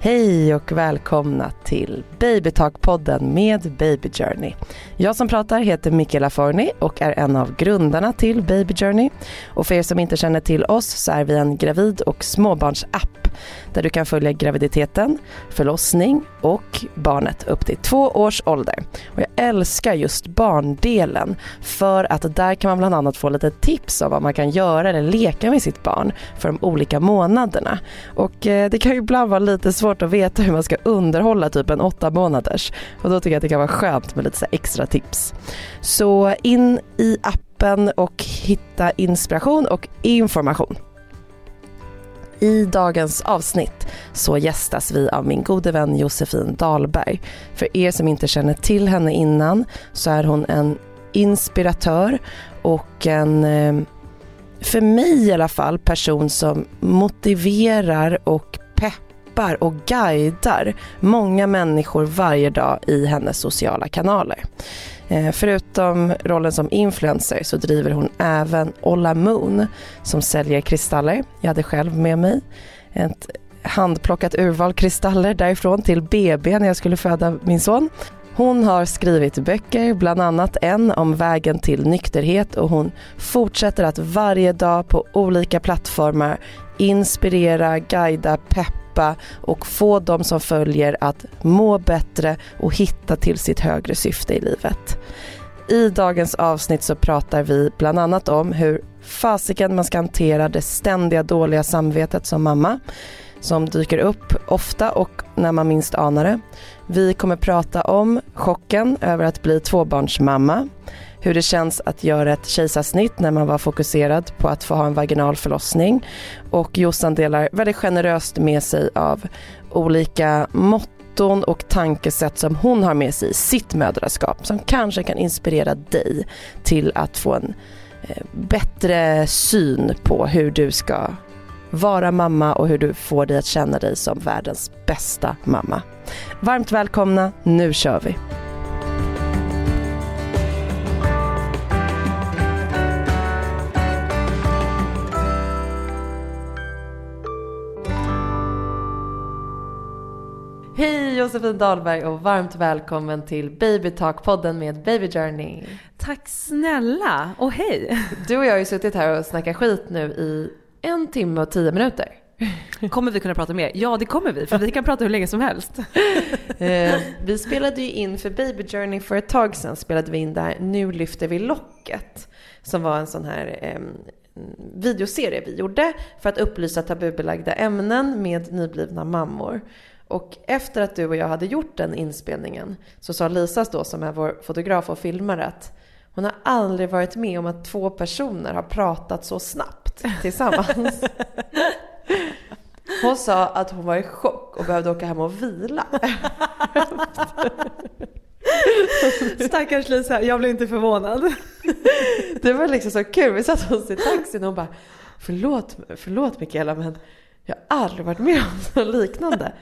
Hej och välkomna till Babytalk-podden med Baby Journey. Jag som pratar heter Mikaela Forni och är en av grundarna till Baby Journey. Och för er som inte känner till oss så är vi en gravid och småbarnsapp där du kan följa graviditeten, förlossning och barnet upp till två års ålder. Och jag älskar just barndelen för att där kan man bland annat få lite tips om vad man kan göra eller leka med sitt barn för de olika månaderna. Och eh, det kan ju ibland vara lite svårt att veta hur man ska underhålla typ en åtta månaders och då tycker jag att det kan vara skönt med lite extra tips. Så in i appen och hitta inspiration och information. I dagens avsnitt så gästas vi av min gode vän Josefin Dahlberg. För er som inte känner till henne innan så är hon en inspiratör och en, eh, för mig i alla fall, person som motiverar och peppar och guidar många människor varje dag i hennes sociala kanaler. Eh, förutom rollen som influencer så driver hon även Olla Moon som säljer kristaller. Jag hade själv med mig ett handplockat urval kristaller därifrån till BB när jag skulle föda min son. Hon har skrivit böcker, bland annat en om vägen till nykterhet och hon fortsätter att varje dag på olika plattformar inspirera, guida, peppa och få de som följer att må bättre och hitta till sitt högre syfte i livet. I dagens avsnitt så pratar vi bland annat om hur fasiken man ska hantera det ständiga dåliga samvetet som mamma som dyker upp ofta och när man minst anar det. Vi kommer prata om chocken över att bli tvåbarnsmamma, hur det känns att göra ett kejsarsnitt när man var fokuserad på att få ha en vaginal förlossning och Jossan delar väldigt generöst med sig av olika motton och tankesätt som hon har med sig i sitt mödraskap som kanske kan inspirera dig till att få en eh, bättre syn på hur du ska vara mamma och hur du får dig att känna dig som världens bästa mamma. Varmt välkomna, nu kör vi! Hej Josefin Dahlberg och varmt välkommen till Baby Talk-podden med Baby Journey. Tack snälla och hej! Du och jag har ju suttit här och snackat skit nu i en timme och tio minuter. Kommer vi kunna prata mer? Ja, det kommer vi, för vi kan prata hur länge som helst. eh, vi spelade ju in för Baby Journey för ett tag sedan, spelade vi in där Nu lyfter vi locket, som var en sån här eh, videoserie vi gjorde för att upplysa tabubelagda ämnen med nyblivna mammor. Och efter att du och jag hade gjort den inspelningen så sa Lisa då, som är vår fotograf och filmare, att hon har aldrig varit med om att två personer har pratat så snabbt tillsammans. Hon sa att hon var i chock och behövde åka hem och vila. Stackars Lisa, jag blev inte förvånad. Det var liksom så kul. Vi satt oss i taxin och hon bara Förlåt, förlåt Mikaela men jag har aldrig varit med om något liknande.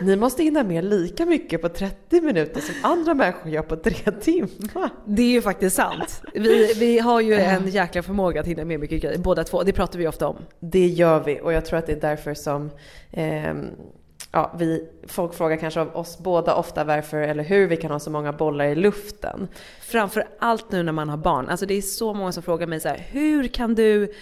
Ni måste hinna med lika mycket på 30 minuter som andra människor gör på tre timmar. Det är ju faktiskt sant. Vi, vi har ju en jäkla förmåga att hinna med mycket grejer, båda två. Det pratar vi ofta om. Det gör vi och jag tror att det är därför som eh, ja, vi, folk frågar kanske av oss båda ofta varför eller hur vi kan ha så många bollar i luften. Framför allt nu när man har barn. Alltså det är så många som frågar mig så här, hur kan du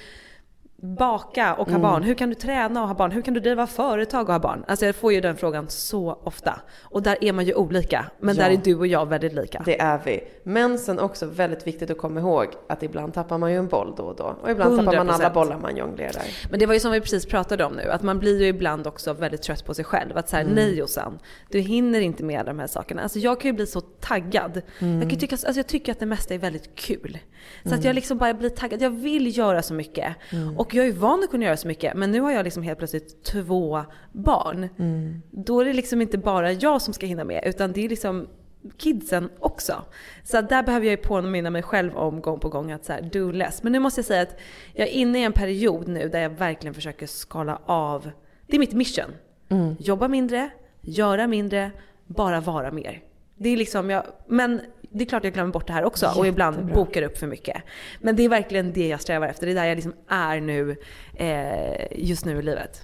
baka och ha mm. barn? Hur kan du träna och ha barn? Hur kan du driva företag och ha barn? Alltså jag får ju den frågan så ofta. Och där är man ju olika. Men ja. där är du och jag väldigt lika. Det är vi. Men sen också väldigt viktigt att komma ihåg att ibland tappar man ju en boll då och då. Och ibland 100%. tappar man alla bollar man jonglerar. Men det var ju som vi precis pratade om nu. Att man blir ju ibland också väldigt trött på sig själv. Att säga mm. nej Jossan, du hinner inte med alla de här sakerna. Alltså jag kan ju bli så taggad. Mm. Jag, kan tycka, alltså jag tycker att det mesta är väldigt kul. Så att jag mm. liksom bara blir taggad. Jag vill göra så mycket. Mm. Och jag är van att kunna göra så mycket. Men nu har jag liksom helt plötsligt två barn. Mm. Då är det liksom inte bara jag som ska hinna med. Utan det är liksom kidsen också. Så där behöver jag ju påminna mig själv om gång på gång att så här, do less. Men nu måste jag säga att jag är inne i en period nu där jag verkligen försöker skala av. Det är mitt mission. Mm. Jobba mindre, göra mindre, bara vara mer. Det är liksom jag, men det är klart jag glömmer bort det här också Jättebra. och ibland bokar upp för mycket. Men det är verkligen det jag strävar efter. Det är där jag liksom är nu, eh, just nu i livet.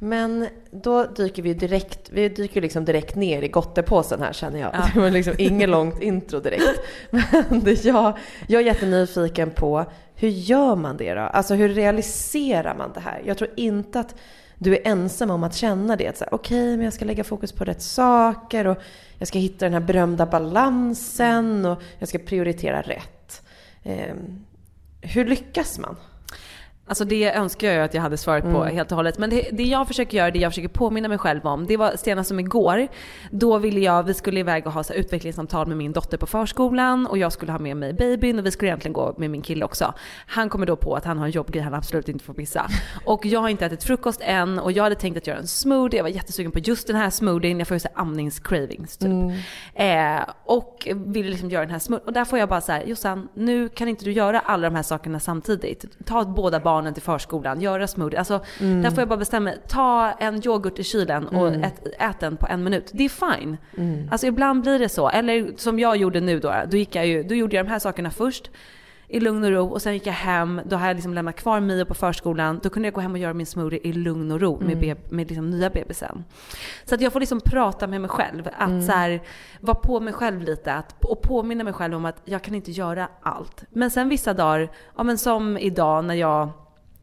Men då dyker vi direkt, vi dyker liksom direkt ner i gottepåsen här känner jag. Ja. Det var liksom inget långt intro direkt. Men det, jag, jag är jättenyfiken på hur gör man det då? Alltså hur realiserar man det här? Jag tror inte att du är ensam om att känna det. Okej, okay, men jag ska lägga fokus på rätt saker och jag ska hitta den här berömda balansen och jag ska prioritera rätt. Eh, hur lyckas man? Alltså det önskar jag att jag hade svarat på mm. helt och hållet. Men det, det, jag försöker göra, det jag försöker påminna mig själv om, det var senast som igår. Då ville jag, vi skulle iväg och ha så utvecklingssamtal med min dotter på förskolan och jag skulle ha med mig babyn och vi skulle egentligen gå med min kille också. Han kommer då på att han har en jobbgrej han absolut inte får missa. Och jag har inte ätit frukost än och jag hade tänkt att göra en smoothie. Jag var jättesugen på just den här smoothien. Jag får ju så amningscravings typ. Mm. Eh, och ville liksom göra den här smoothien. Och där får jag bara så här, Jossan, nu kan inte du göra alla de här sakerna samtidigt. Ta båda barn barnen till förskolan, göra smoothie. Alltså, mm. Där får jag bara bestämma ta en yoghurt i kylen och mm. ät, ät den på en minut. Det är fine. Mm. Alltså ibland blir det så. Eller som jag gjorde nu då, då, gick jag ju, då gjorde jag de här sakerna först i lugn och ro och sen gick jag hem, då har jag liksom lämnat kvar Mio på förskolan. Då kunde jag gå hem och göra min smoothie i lugn och ro med, mm. med liksom nya bebisen. Så att jag får liksom prata med mig själv. Att mm. så här, vara på mig själv lite att, och påminna mig själv om att jag kan inte göra allt. Men sen vissa dagar, ja men som idag när jag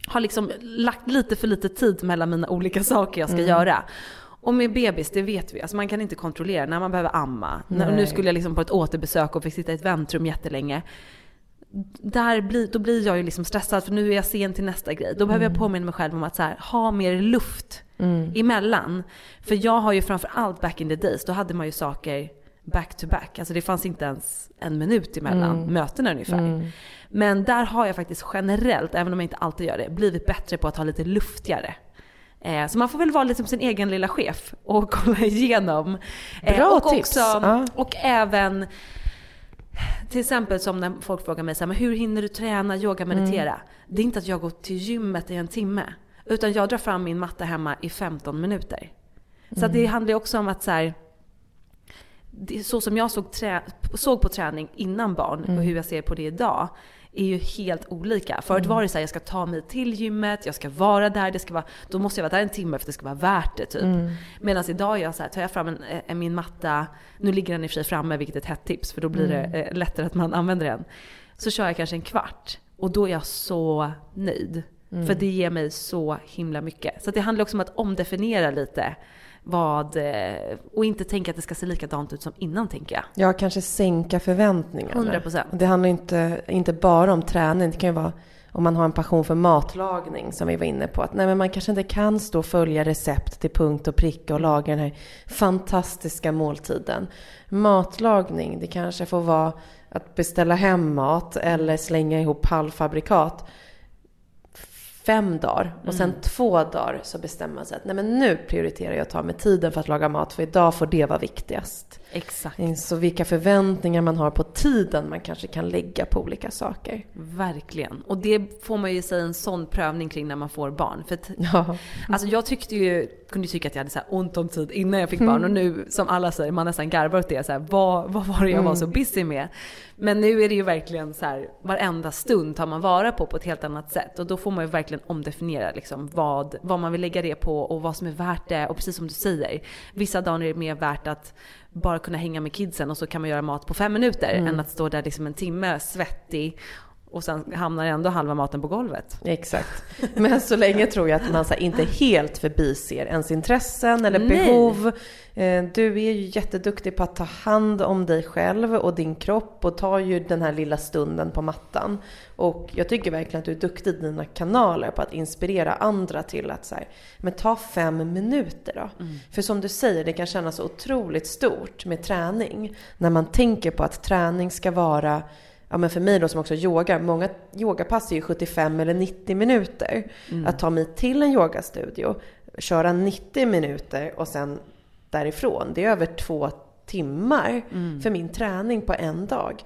har liksom lagt lite för lite tid mellan mina olika saker jag ska mm. göra. Och med bebis, det vet vi, alltså man kan inte kontrollera när man behöver amma. Nej. Nu skulle jag liksom på ett återbesök och fick sitta i ett väntrum jättelänge. Där blir, då blir jag ju liksom stressad för nu är jag sen till nästa grej. Då behöver mm. jag påminna mig själv om att så här, ha mer luft mm. emellan. För jag har ju framförallt back in the days, då hade man ju saker back to back. Alltså det fanns inte ens en minut emellan mm. mötena ungefär. Mm. Men där har jag faktiskt generellt, även om jag inte alltid gör det, blivit bättre på att ha lite luftigare. Eh, så man får väl vara liksom sin egen lilla chef och kolla igenom. Eh, Bra och tips! Också, ja. Och även till exempel som när folk frågar mig så här, men hur hinner du träna, yoga, meditera? Mm. Det är inte att jag går till gymmet i en timme. Utan jag drar fram min matta hemma i 15 minuter. Så mm. det handlar också om att så här, så som jag såg, såg på träning innan barn mm. och hur jag ser på det idag är ju helt olika. Förut mm. var det så här, jag ska ta mig till gymmet, jag ska vara där, det ska vara, då måste jag vara där en timme för att det ska vara värt det typ. Mm. Medan idag jag så här, tar jag fram en, en, min matta, nu ligger den i och för sig framme vilket är ett hett tips för då blir mm. det eh, lättare att man använder den. Så kör jag kanske en kvart och då är jag så nöjd. Mm. För det ger mig så himla mycket. Så det handlar också om att omdefiniera lite vad, eh, och inte tänka att det ska se likadant ut som innan tänker jag. Ja, kanske sänka förväntningarna. 100%. Det handlar inte, inte bara om träning, det kan ju vara om man har en passion för matlagning som vi var inne på. Att nej, men man kanske inte kan stå och följa recept till punkt och pricka och laga den här fantastiska måltiden. Matlagning, det kanske får vara att beställa hem mat eller slänga ihop halvfabrikat fem dagar och sen mm. två dagar så bestämmer man sig att nej men nu prioriterar jag att ta mig tiden för att laga mat för idag får det vara viktigast. Exakt. Så vilka förväntningar man har på tiden man kanske kan lägga på olika saker. Verkligen. Och det får man ju säga en sån prövning kring när man får barn. För ja. Alltså jag tyckte ju, kunde ju tycka att jag hade så ont om tid innan jag fick barn mm. och nu som alla säger, man nästan garvar åt det. Så här, vad, vad var det jag mm. var så busy med? Men nu är det ju verkligen så här, varenda stund tar man vara på på ett helt annat sätt. Och då får man ju verkligen omdefiniera liksom vad, vad man vill lägga det på och vad som är värt det. Och precis som du säger, vissa dagar är det mer värt att bara kunna hänga med kidsen och så kan man göra mat på fem minuter mm. än att stå där liksom en timme svettig och sen hamnar ändå halva maten på golvet. Exakt. Men så länge tror jag att man så inte helt förbiser ens intressen eller Nej. behov. Eh, du är ju jätteduktig på att ta hand om dig själv och din kropp och tar ju den här lilla stunden på mattan. Och jag tycker verkligen att du är duktig i dina kanaler på att inspirera andra till att så här, men ta fem minuter då. Mm. För som du säger, det kan kännas otroligt stort med träning. När man tänker på att träning ska vara ja men för mig då som också yogar, många yogapass är ju 75 eller 90 minuter. Mm. Att ta mig till en yogastudio, köra 90 minuter och sen därifrån, det är över två timmar mm. för min träning på en dag.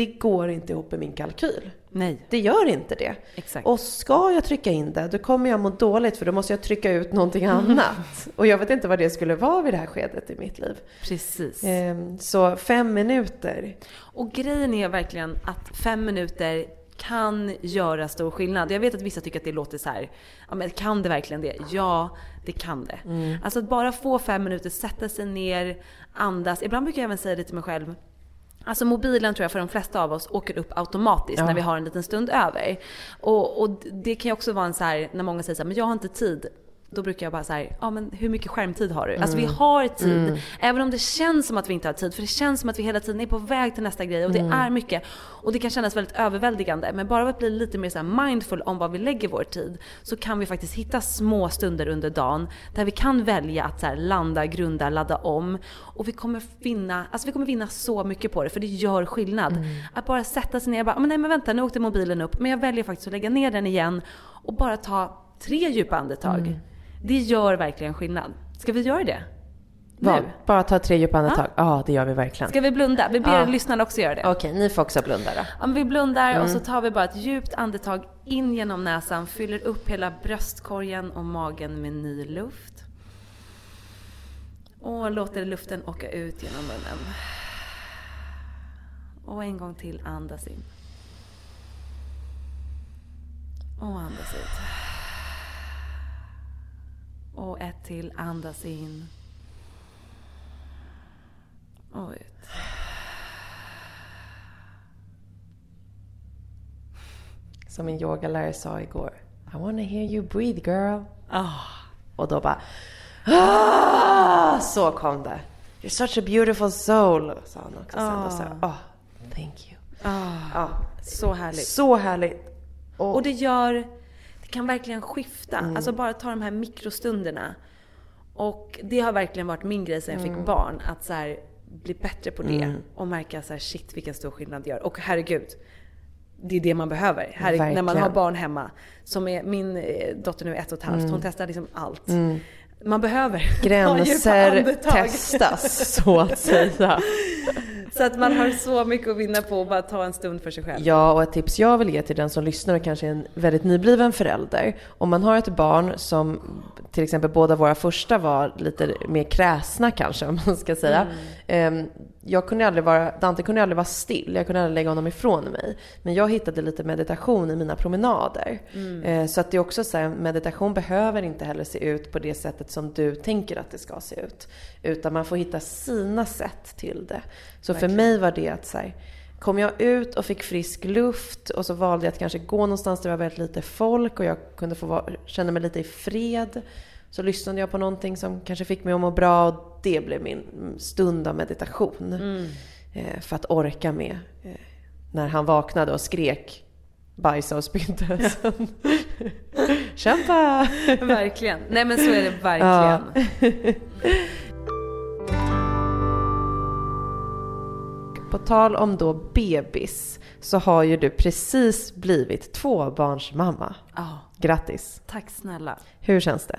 Det går inte ihop med min kalkyl. Nej. Det gör inte det. Exakt. Och ska jag trycka in det, då kommer jag må dåligt för då måste jag trycka ut någonting annat. Och jag vet inte vad det skulle vara vid det här skedet i mitt liv. Precis. Ehm, så fem minuter. Och grejen är verkligen att fem minuter kan göra stor skillnad. Jag vet att vissa tycker att det låter så här, ja men kan det verkligen det? Ja, det kan det. Mm. Alltså att bara få fem minuter, sätta sig ner, andas. Ibland brukar jag även säga det till mig själv, Alltså mobilen tror jag för de flesta av oss åker upp automatiskt ja. när vi har en liten stund över. Och, och det kan ju också vara en så här, när många säger så här, men jag har inte tid då brukar jag bara säga, ja men hur mycket skärmtid har du? Mm. Alltså vi mm. har tid. Mm. Även om det känns som att vi inte har tid. För det känns som att vi hela tiden är på väg till nästa grej och det mm. är mycket. Och det kan kännas väldigt överväldigande. Men bara att bli lite mer så mindful om vad vi lägger vår tid så kan vi faktiskt hitta små stunder under dagen där vi kan välja att så landa, grunda, ladda om. Och vi kommer finna, alltså vi kommer vinna så mycket på det för det gör skillnad. Mm. Att bara sätta sig ner och bara, men nej men vänta nu åkte mobilen upp men jag väljer faktiskt att lägga ner den igen och bara ta tre djupa andetag. Mm. Det gör verkligen skillnad. Ska vi göra det? Vad? Bara ta tre djupa andetag? Ja, ah, det gör vi verkligen. Ska vi blunda? Vi ber ah. lyssnarna också göra det. Okej, okay, ni får också blunda då. Om vi blundar mm. och så tar vi bara ett djupt andetag in genom näsan, fyller upp hela bröstkorgen och magen med ny luft. Och låter luften åka ut genom munnen. Och en gång till, andas in. Och andas ut. Och ett till, andas in. Och ut. Som min yogalärare sa igår. I wanna hear you breathe girl. Oh. Och då bara ah! Så kom det. You're such a beautiful soul. Sa han också sen. Och så, oh, thank you. Oh. Oh. Så härligt. Så härligt. Och, och det gör kan verkligen skifta. Mm. Alltså bara ta de här mikrostunderna. Och det har verkligen varit min grej sen jag fick mm. barn. Att så här, bli bättre på det. Mm. Och märka så här, shit vilken stor skillnad det gör. Och herregud. Det är det man behöver. Här, när man har barn hemma. Som är, min eh, dotter nu är ett och ett halvt. Hon mm. testar liksom allt. Mm. Man behöver Gränser testas så att säga. Så att man har så mycket att vinna på att bara ta en stund för sig själv. Ja, och ett tips jag vill ge till den som lyssnar och kanske är en väldigt nybliven förälder. Om man har ett barn som till exempel båda våra första var lite mer kräsna kanske, om man ska säga. Mm. Jag kunde aldrig vara, Dante kunde aldrig vara still, jag kunde aldrig lägga honom ifrån mig. Men jag hittade lite meditation i mina promenader. Mm. Ehm, så att det är också så här, meditation behöver inte heller se ut på det sättet som du tänker att det ska se ut. Utan man får hitta sina sätt till det. Så Verkligen. för mig var det att så här, kom jag ut och fick frisk luft och så valde jag att kanske gå någonstans där det var väldigt lite folk och jag kunde få vara, känna mig lite i fred. Så lyssnade jag på någonting som kanske fick mig att må bra och det blev min stund av meditation. Mm. Eh, för att orka med eh, när han vaknade och skrek bajsa och spydde. Ja. Kämpa! verkligen. Nej men så är det verkligen. Ja. På tal om då bebis så har ju du precis blivit tvåbarnsmamma. Ja. Grattis! Tack snälla. Hur känns det?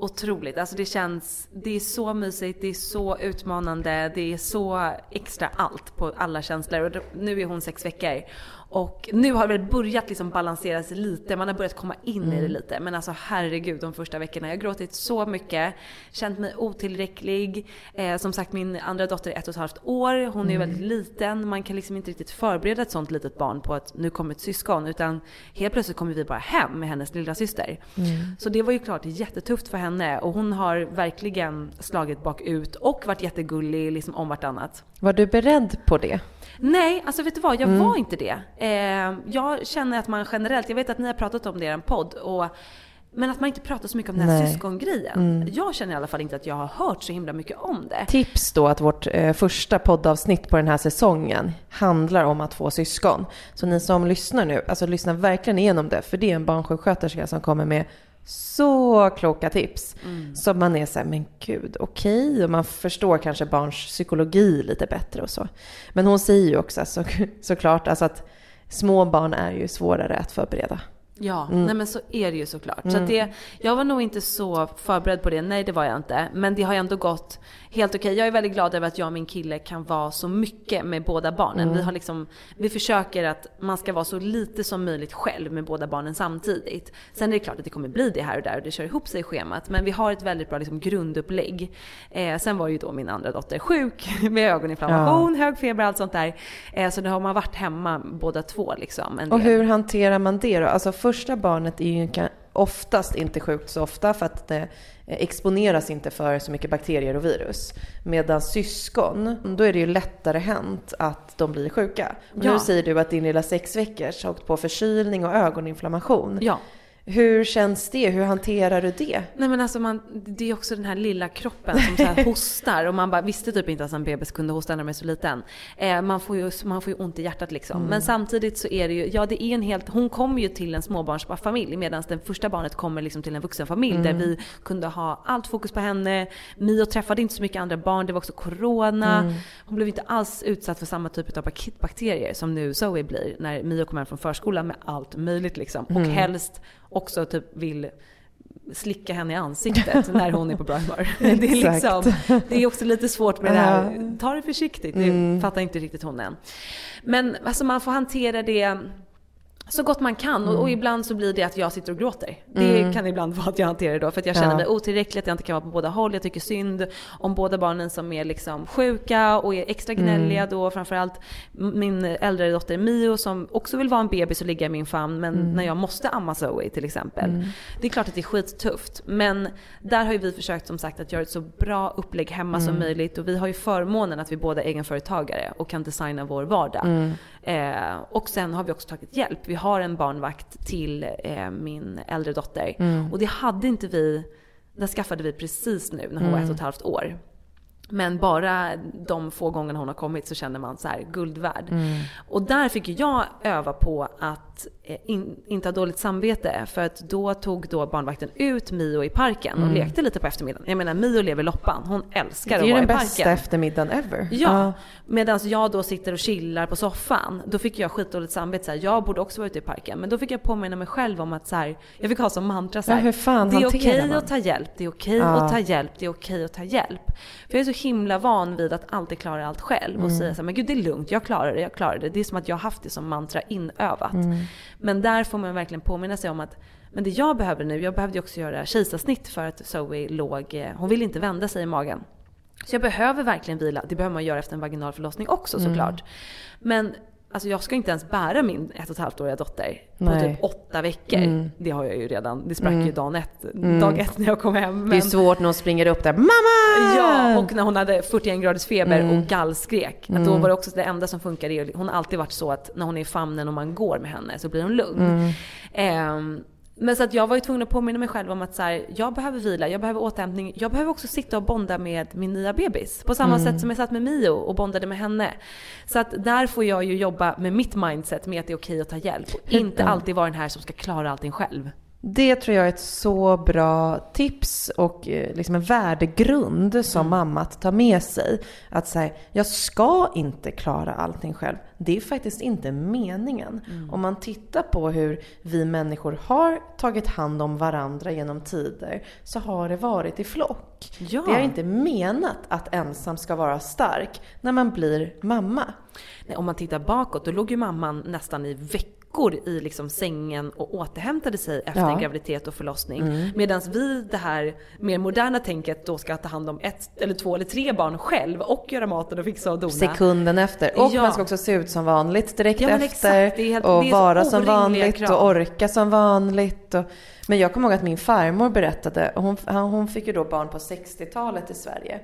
Otroligt. Alltså det känns, det är så mysigt, det är så utmanande, det är så extra allt på alla känslor. Och nu är hon sex veckor och nu har det börjat liksom balanseras lite, man har börjat komma in mm. i det mm. lite. Men alltså herregud de första veckorna. Jag har gråtit så mycket, känt mig otillräcklig. Eh, som sagt min andra dotter är ett och ett halvt år, hon mm. är väldigt liten. Man kan liksom inte riktigt förbereda ett sånt litet barn på att nu kommer ett syskon. Utan helt plötsligt kommer vi bara hem med hennes lilla syster. Mm. Så det var ju klart jättetufft för henne. Och hon har verkligen slagit bakut och varit jättegullig liksom om vartannat. Var du beredd på det? Nej, alltså vet du vad? Jag mm. var inte det. Eh, jag känner att man generellt, jag vet att ni har pratat om det i er podd, och, men att man inte pratar så mycket om den här Nej. syskongrejen. Mm. Jag känner i alla fall inte att jag har hört så himla mycket om det. Tips då att vårt eh, första poddavsnitt på den här säsongen handlar om att få syskon. Så ni som lyssnar nu, alltså lyssna verkligen igenom det, för det är en barnsjuksköterska som kommer med så kloka tips. Mm. Så man är så här, men gud, okej. Okay. Och man förstår kanske barns psykologi lite bättre och så. Men hon säger ju också så, såklart alltså att små barn är ju svårare att förbereda. Ja, mm. nej men så är det ju såklart. Mm. Så det, jag var nog inte så förberedd på det, nej det var jag inte. Men det har ändå gått helt okej. Okay. Jag är väldigt glad över att jag och min kille kan vara så mycket med båda barnen. Mm. Vi, har liksom, vi försöker att man ska vara så lite som möjligt själv med båda barnen samtidigt. Sen är det klart att det kommer bli det här och där och det kör ihop sig i schemat. Men vi har ett väldigt bra liksom, grundupplägg. Eh, sen var ju då min andra dotter sjuk med ögoninflammation, ja. hög feber, allt sånt där. Eh, så då har man varit hemma båda två liksom. och hur hanterar man det då? Alltså första barnet är ju oftast inte sjukt så ofta för att det exponeras inte för så mycket bakterier och virus. Medan syskon, då är det ju lättare hänt att de blir sjuka. Ja. Nu säger du att din lilla sex veckors har åkt på förkylning och ögoninflammation. Ja. Hur känns det? Hur hanterar du det? Nej men alltså man, det är också den här lilla kroppen som så hostar och man bara visste typ inte att en bebis kunde hosta när man är så liten. Eh, man, får ju, man får ju ont i hjärtat liksom. Mm. Men samtidigt så är det ju, ja det är en helt, hon kommer ju till en småbarnsfamilj medan det första barnet kommer liksom till en vuxenfamilj mm. där vi kunde ha allt fokus på henne. Mio träffade inte så mycket andra barn, det var också corona. Mm. Hon blev inte alls utsatt för samma typ av bakterier som nu Zoe blir när Mio kommer hem från förskolan med allt möjligt liksom. Och mm. helst också typ vill slicka henne i ansiktet när hon är på bra humör. det, är liksom, det är också lite svårt med det här, ta det försiktigt, det mm. fattar inte riktigt hon än. Men alltså man får hantera det så gott man kan mm. och, och, ibland så blir det att jag sitter och gråter. Det mm. kan ibland vara att jag hanterar det då för att jag känner ja. mig otillräcklig, att jag inte kan vara på båda håll. Jag tycker synd om båda barnen som är liksom sjuka och är extra mm. gnälliga mm. då. Framförallt min äldre dotter Mio som också vill vara en bebis och ligga i min famn men mm. när jag måste amma Zoe till exempel. Mm. Det är klart att det är skittufft men där har ju vi försökt som sagt att göra ett så bra upplägg hemma som möjligt och vi har ju förmånen att vi båda är egenföretagare och kan designa vår vardag. Eh, och sen har vi också tagit hjälp. Vi har en barnvakt till eh, min äldre dotter. Mm. Och det hade inte vi, den skaffade vi precis nu när hon mm. var ett och ett halvt år. Men bara de få gångerna hon har kommit så känner man så här guld värd. Mm. Och där fick jag öva på att eh, in, inte ha dåligt samvete. För att då tog då barnvakten ut Mio i parken och mm. lekte lite på eftermiddagen. Jag menar Mio lever loppan. Hon älskar att vara i parken. Det är den bästa eftermiddagen ever. Ja. Uh. Medan jag då sitter och chillar på soffan. Då fick jag skitdåligt samvete. Så här, jag borde också vara ute i parken. Men då fick jag påminna mig själv om att så här, jag fick ha som mantra så här, ja, Det är okej okay att ta hjälp. Det är okej okay uh. att ta hjälp. Det är okej okay att ta hjälp. För jag är så himla van vid att alltid klara allt själv och mm. säga så här, men gud det är lugnt, jag klarar det, jag klarar det. Det är som att jag har haft det som mantra inövat. Mm. Men där får man verkligen påminna sig om att men det jag behöver nu, jag behövde också göra kejsarsnitt för att Zoe låg, eh, hon ville inte vända sig i magen. Så jag behöver verkligen vila. Det behöver man göra efter en vaginal förlossning också mm. såklart. Men Alltså jag ska inte ens bära min ett och ett halvt åriga dotter Nej. på typ åtta veckor. Mm. Det har jag ju redan. Det sprack mm. ju dagen ett, mm. dag ett när jag kom hem. Men... Det är svårt när hon springer upp där. Mamma! Ja, och när hon hade 41 graders feber och mm. gallskrek. Att då mm. var det också det enda som funkade. Hon har alltid varit så att när hon är i famnen och man går med henne så blir hon lugn. Um, men så att jag var ju tvungen att påminna mig själv om att så här, jag behöver vila, jag behöver återhämtning. Jag behöver också sitta och bonda med min nya bebis. På samma mm. sätt som jag satt med Mio och bondade med henne. Så att där får jag ju jobba med mitt mindset med att det är okej att ta hjälp. Och inte alltid vara den här som ska klara allting själv. Det tror jag är ett så bra tips och eh, liksom en värdegrund som mm. mamma att ta med sig. Att säga, jag ska inte klara allting själv. Det är faktiskt inte meningen. Mm. Om man tittar på hur vi människor har tagit hand om varandra genom tider så har det varit i flock. Ja. Det är inte menat att ensam ska vara stark när man blir mamma. Nej, om man tittar bakåt, då låg ju mamman nästan i veckor veckor i liksom sängen och återhämtade sig efter ja. en graviditet och förlossning. Mm. Medan vi det här mer moderna tänket då ska ta hand om ett eller två eller tre barn själv och göra maten och fixa och dona. Sekunden efter. Och ja. man ska också se ut som vanligt direkt ja, efter. Helt, och vara som vanligt krav. och orka som vanligt. Och, men jag kommer ihåg att min farmor berättade, hon, hon fick ju då barn på 60-talet i Sverige.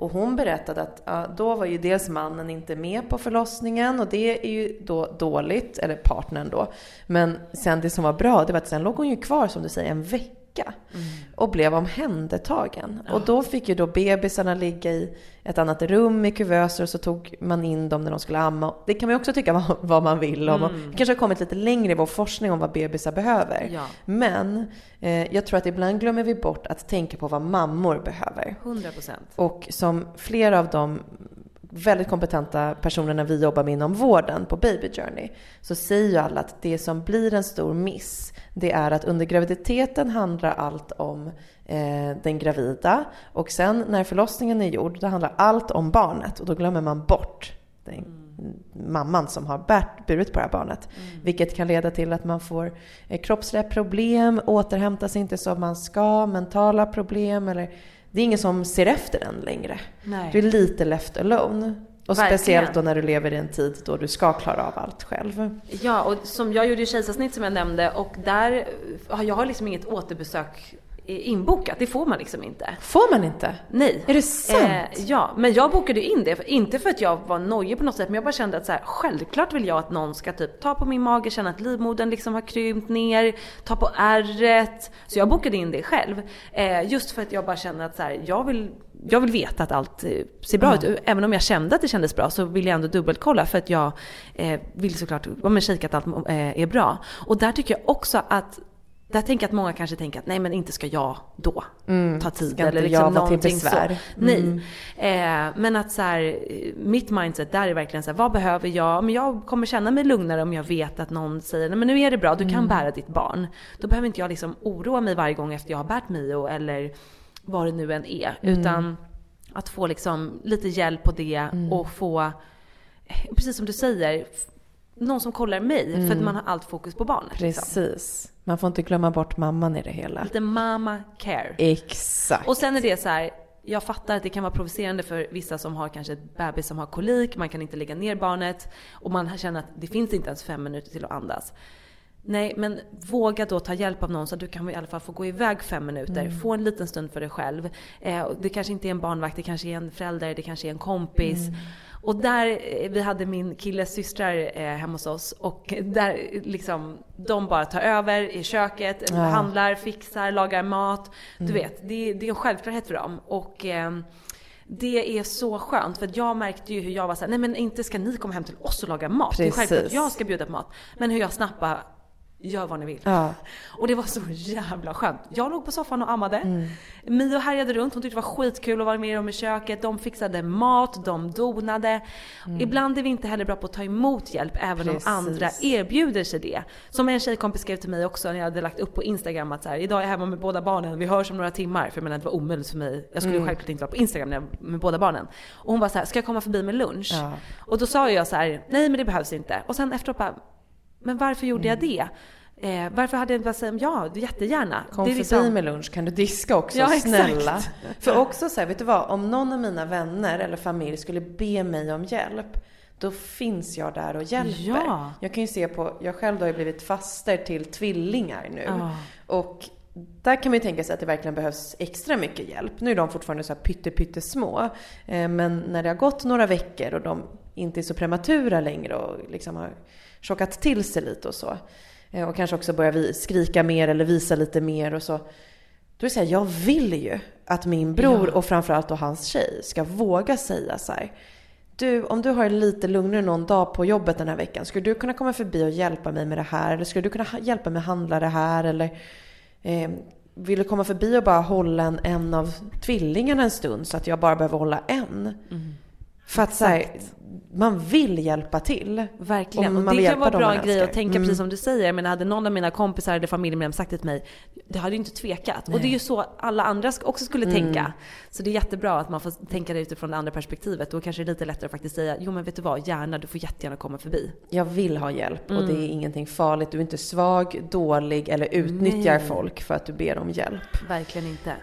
Och hon berättade att ja, då var ju dels mannen inte med på förlossningen och det är ju då dåligt, eller partnern då. Men sen det som var bra, det var att sen låg hon ju kvar som du säger en vecka vecka mm. och blev omhändertagen. Ja. Och då fick ju då bebisarna ligga i ett annat rum i kuvöser och så tog man in dem när de skulle amma. Det kan man ju också tycka vad, vad man vill om. Mm. kanske har kommit lite längre i vår forskning om vad bebisar behöver. Ja. Men eh, jag tror att ibland glömmer vi bort att tänka på vad mammor behöver. 100%. Och som flera av dem väldigt kompetenta personerna vi jobbar med inom vården på Baby Journey så säger ju alla att det som blir en stor miss det är att under graviditeten handlar allt om eh, den gravida och sen när förlossningen är gjord då handlar allt om barnet och då glömmer man bort den mm. mamman som har bärt, burit på det här barnet. Mm. Vilket kan leda till att man får eh, kroppsliga problem, återhämtas inte som man ska, mentala problem eller det är ingen som ser efter en längre. Nej. Du är lite left alone. Och Verkligen. speciellt då när du lever i en tid då du ska klara av allt själv. Ja, och som jag gjorde kejsarsnitt som jag nämnde och där, jag har liksom inget återbesök inbokat. Det får man liksom inte. Får man inte? Nej. Är det sant? Eh, ja, men jag bokade in det. Inte för att jag var nojig på något sätt, men jag bara kände att så här, självklart vill jag att någon ska typ ta på min mage, känna att livmodern liksom har krympt ner, ta på ärret. Så jag bokade in det själv. Eh, just för att jag bara känner att så här, jag vill jag vill veta att allt eh, ser bra mm. ut. Även om jag kände att det kändes bra så vill jag ändå dubbelkolla för att jag eh, vill såklart ja, kika att allt eh, är bra. Och där tycker jag också att där tänker jag att många kanske tänker att nej men inte ska jag då mm, ta tid. Ska eller liksom jag någonting till besvär. så. Nej. Mm. Eh, men att så här, mitt mindset där är verkligen så här, vad behöver jag? Men jag kommer känna mig lugnare om jag vet att någon säger, nej men nu är det bra, du kan mm. bära ditt barn. Då behöver inte jag liksom oroa mig varje gång efter jag har bärt Mio eller vad det nu än är. Mm. Utan att få liksom lite hjälp på det mm. och få, precis som du säger, någon som kollar mig. För att mm. man har allt fokus på barnet. Liksom. Precis. Liksom. Man får inte glömma bort mamman i det hela. Lite mamma care. Exakt. Och sen är det så här, jag fattar att det kan vara provocerande för vissa som har kanske ett bebis som har kolik, man kan inte lägga ner barnet och man känner att det finns inte ens fem minuter till att andas. Nej, men våga då ta hjälp av någon så att du kan i alla fall få gå iväg fem minuter. Mm. Få en liten stund för dig själv. Eh, det kanske inte är en barnvakt, det kanske är en förälder, det kanske är en kompis. Mm. Och där, eh, vi hade min killes systrar eh, hemma hos oss och där liksom, de bara tar över i köket, ja. handlar, fixar, lagar mat. Mm. Du vet, det, det, är en självklarhet för dem. Och eh, det är så skönt för jag märkte ju hur jag var såhär, nej men inte ska ni komma hem till oss och laga mat. Precis. Det är självklart jag ska bjuda på mat. Men hur jag snabbt gör vad ni vill. Ja. Och det var så jävla skönt. Jag låg på soffan och ammade. Mm. Mio härjade runt, hon tyckte det var skitkul att vara med dem i köket. De fixade mat, de donade. Mm. Ibland är vi inte heller bra på att ta emot hjälp även Precis. om andra erbjuder sig det. Som en tjejkompis skrev till mig också när jag hade lagt upp på Instagram att så här, idag är jag hemma med båda barnen, vi hörs om några timmar. För jag menar det var omöjligt för mig. Jag skulle mm. självklart inte vara på Instagram med båda barnen. Och hon var så här, ska jag komma förbi med lunch? Ja. Och då sa jag så här, nej men det behövs inte. Och sen efteråt bara, men varför gjorde mm. jag det? Eh, varför hade jag inte bara sagt ja, jättegärna. Kom det är förbi liksom... med lunch, kan du diska också? Ja, snälla. Exakt. För också så här, vet du vad? Om någon av mina vänner eller familj skulle be mig om hjälp, då finns jag där och hjälper. Ja. Jag kan ju se på, jag själv då har ju blivit faster till tvillingar nu. Ja. Och där kan man ju tänka sig att det verkligen behövs extra mycket hjälp. Nu är de fortfarande så här pytte, pytte små. Eh, men när det har gått några veckor och de inte är så prematura längre och liksom har tjockat till sig lite och så. Eh, och kanske också börja skrika mer eller visa lite mer och så. Då är det så här, jag vill ju att min bror ja. och framförallt då hans tjej ska våga säga så här. Du, om du har det lite lugnare någon dag på jobbet den här veckan, skulle du kunna komma förbi och hjälpa mig med det här? Eller skulle du kunna hjälpa mig handla det här? Eller eh, vill du komma förbi och bara hålla en, en av tvillingarna en stund så att jag bara behöver hålla en? Mm. För att här, man vill hjälpa till. Verkligen. Och det kan vara en bra grej att tänka mm. precis som du säger. Men hade någon av mina kompisar eller familjemedlemmar sagt det till mig, det hade ju inte tvekat. Nej. Och det är ju så alla andra också skulle mm. tänka. Så det är jättebra att man får tänka det utifrån det andra perspektivet. Då kanske det är lite lättare att faktiskt säga, jo men vet du vad, gärna, du får jättegärna komma förbi. Jag vill ha hjälp mm. och det är mm. ingenting farligt. Du är inte svag, dålig eller utnyttjar Nej. folk för att du ber om hjälp. Verkligen inte.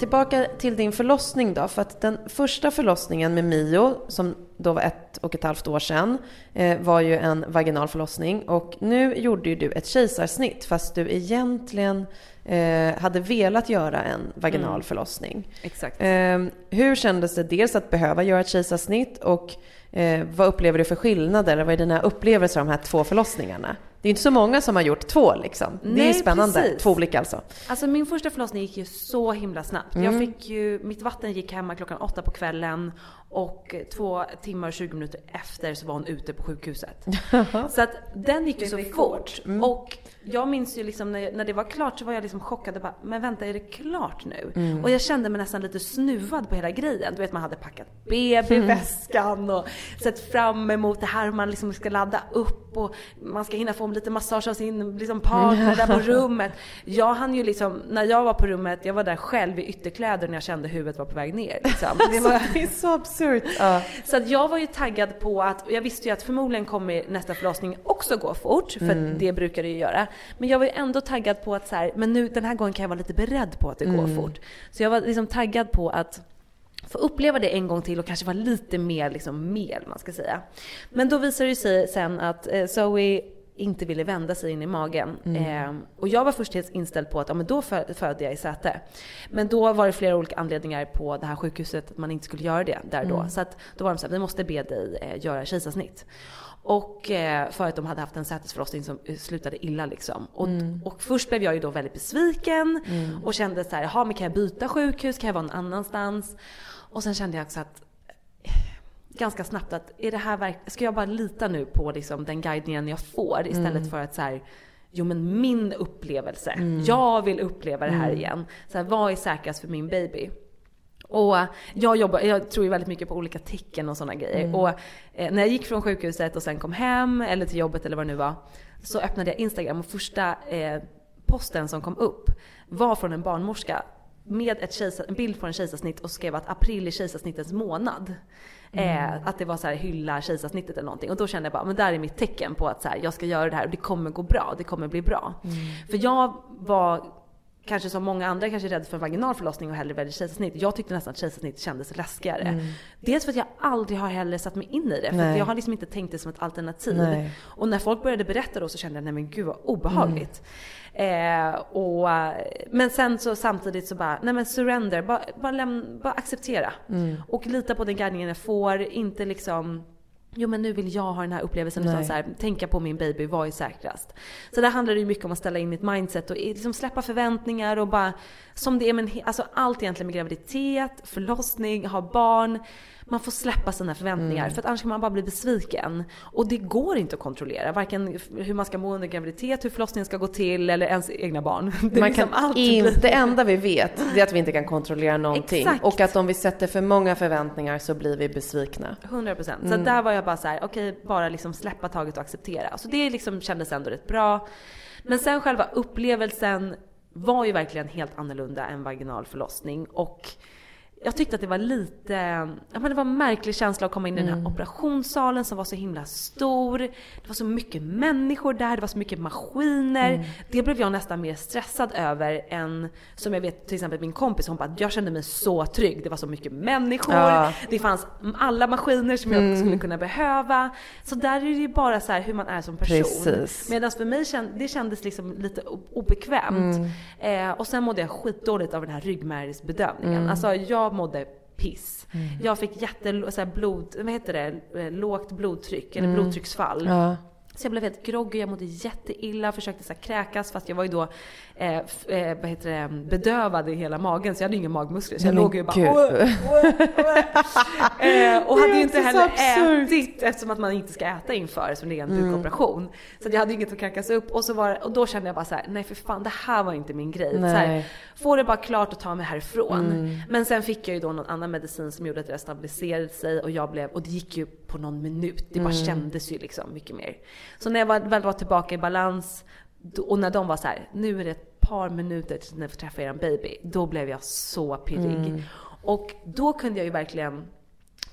Tillbaka till din förlossning då, för att den första förlossningen med Mio, som då var ett och ett halvt år sedan, eh, var ju en vaginal förlossning. Och nu gjorde ju du ett kejsarsnitt, fast du egentligen eh, hade velat göra en vaginal mm. förlossning. Exakt. Eh, hur kändes det dels att behöva göra ett kejsarsnitt och eh, vad upplever du för skillnader? Vad är dina upplevelser av de här två förlossningarna? Det är inte så många som har gjort två liksom. Det Nej, är spännande. Precis. Två olika alltså. Alltså min första förlossning gick ju så himla snabbt. Mm. Jag fick ju, mitt vatten gick hemma klockan åtta på kvällen och två timmar och 20 minuter efter så var hon ute på sjukhuset. så att den gick ju så fort. Mm. Och jag minns ju liksom när, när det var klart så var jag liksom chockad och bara, men vänta är det klart nu? Mm. Och jag kände mig nästan lite snuvad på hela grejen. Du vet man hade packat BB-väskan och sett fram emot det här man liksom ska ladda upp och man ska hinna få lite massage av sin liksom, partner där på rummet. Jag hann ju liksom, när jag var på rummet, jag var där själv i ytterkläder när jag kände huvudet var på väg ner. Liksom. Det, var... det är så absurt. Ja. Så att jag var ju taggad på att, jag visste ju att förmodligen kommer nästa förlossning också gå fort, för mm. det brukar det ju göra. Men jag var ju ändå taggad på att så här, men nu den här gången kan jag vara lite beredd på att det går mm. fort. Så jag var liksom taggad på att få uppleva det en gång till och kanske vara lite mer liksom med, man ska säga. Men då visade det sig sen att eh, Zoe inte ville vända sig in i magen. Mm. Eh, och jag var först helt inställd på att ja, men då födde jag i säte. Men då var det flera olika anledningar på det här sjukhuset att man inte skulle göra det där då. Mm. Så att då var de såhär, vi måste be dig eh, göra kejsarsnitt. Och eh, för att de hade haft en sätesförlossning som slutade illa liksom. Och, mm. och först blev jag ju då väldigt besviken mm. och kände så här, jaha men kan jag byta sjukhus? Kan jag vara någon annanstans? Och sen kände jag också att ganska snabbt att är det här verk- ska jag bara lita nu på liksom den guidningen jag får istället mm. för att så här, jo men min upplevelse, mm. jag vill uppleva det här mm. igen. Så här, vad är säkrast för min baby? Och jag, jobbar, jag tror ju väldigt mycket på olika tecken och sådana grejer. Mm. Och eh, när jag gick från sjukhuset och sen kom hem, eller till jobbet eller vad det nu var, så öppnade jag Instagram och första eh, posten som kom upp var från en barnmorska med ett kejsar, en bild på en kejsarsnitt och skrev att april är kejsarsnittets månad. Mm. Eh, att det var så här hylla kejsarsnittet eller någonting. Och då kände jag bara, men där är mitt tecken på att så här, jag ska göra det här och det kommer gå bra, det kommer bli bra. Mm. För jag var kanske som många andra kanske rädd för en vaginal förlossning och hellre väljer kejsarsnitt. Jag tyckte nästan att kejsarsnitt kändes läskigare. Mm. Dels för att jag aldrig har heller satt mig in i det. För jag har liksom inte tänkt det som ett alternativ. Nej. Och när folk började berätta då så kände jag, nej men gud vad obehagligt. Mm. Eh, och, men sen så samtidigt så bara, nej men surrender, bara, bara, läm, bara acceptera. Mm. Och lita på den guidningen jag får, inte liksom Jo men nu vill jag ha den här upplevelsen utan så här, tänka på min baby, vad är säkrast? Så där handlar det ju mycket om att ställa in mitt mindset och liksom släppa förväntningar och bara som det är med alltså allt egentligen med graviditet, förlossning, ha barn man får släppa sina förväntningar mm. för att annars kan man bara bli besviken. Och det går inte att kontrollera, varken hur man ska må under graviditet, hur förlossningen ska gå till eller ens egna barn. Det, man liksom kan in, det enda vi vet är att vi inte kan kontrollera någonting. Exakt. Och att om vi sätter för många förväntningar så blir vi besvikna. 100 procent. Mm. Så där var jag bara så här: okej, okay, bara liksom släppa taget och acceptera. Så det liksom kändes ändå rätt bra. Men sen själva upplevelsen var ju verkligen helt annorlunda än vaginal förlossning. Och jag tyckte att det var lite, ja men det var en märklig känsla att komma in i den här mm. operationssalen som var så himla stor. Det var så mycket människor där, det var så mycket maskiner. Mm. Det blev jag nästan mer stressad över än, som jag vet till exempel min kompis, hon bara jag kände mig så trygg. Det var så mycket människor, ja. det fanns alla maskiner som jag mm. skulle kunna behöva. Så där är det ju bara så hur man är som person. Medan för mig känd, det kändes liksom lite obekvämt. Mm. Eh, och sen mådde jag skitdåligt av den här ryggmärgsbedövningen. Mm. Alltså jag jag mådde piss. Mm. Jag fick jätte, så blod, vad heter det, eh, lågt blodtryck eller mm. blodtrycksfall. Ja. Så jag blev helt groggy, jag mådde jätteilla, försökte så kräkas fast jag var ju då eh, eh, vad heter det, bedövad i hela magen så jag hade ingen magmuskler. Så jag låg ju bara eh, Och hade ju inte heller ätit eftersom att man inte ska äta inför som det är en mm. bukoperation. Så jag hade inget att kräkas upp och, så var, och då kände jag bara så här: nej för fan det här var inte min grej. Så här, få det bara klart och ta mig härifrån. Mm. Men sen fick jag ju då någon annan medicin som gjorde att det stabiliserade sig och jag blev, och det gick ju på någon minut. Det bara mm. kändes ju liksom mycket mer. Så när jag väl var tillbaka i balans och när de var så här, nu är det par minuter tills ni får träffa er baby. Då blev jag så pirrig. Mm. Och då kunde jag ju verkligen,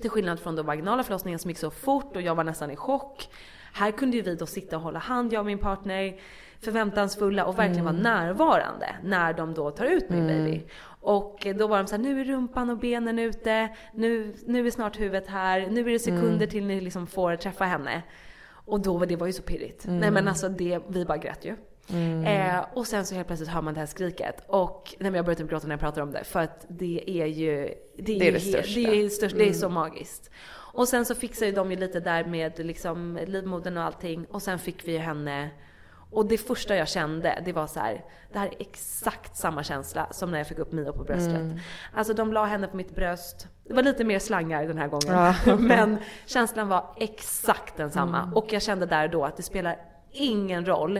till skillnad från den vaginala förlossningen som gick så fort och jag var nästan i chock. Här kunde ju vi då sitta och hålla hand, jag och min partner, förväntansfulla och verkligen mm. vara närvarande när de då tar ut min mm. baby. Och då var de såhär, nu är rumpan och benen ute, nu, nu är snart huvudet här, nu är det sekunder mm. till ni liksom får träffa henne. Och då var det var ju så pirrigt. Mm. Nej men alltså det, vi bara grät ju. Mm. Eh, och sen så helt plötsligt hör man det här skriket. Och nej, men jag börjar typ gråta när jag pratar om det. För att det är ju... Det är det, är det största. Det är, störst, mm. det är så mm. magiskt. Och sen så fixade de ju lite där med liksom livmodern och allting. Och sen fick vi ju henne och det första jag kände, det var så här, det här är exakt samma känsla som när jag fick upp Mio på bröstet. Mm. Alltså de la henne på mitt bröst. Det var lite mer slangar den här gången. Ja. Men känslan var exakt densamma. Mm. Och jag kände där då att det spelar ingen roll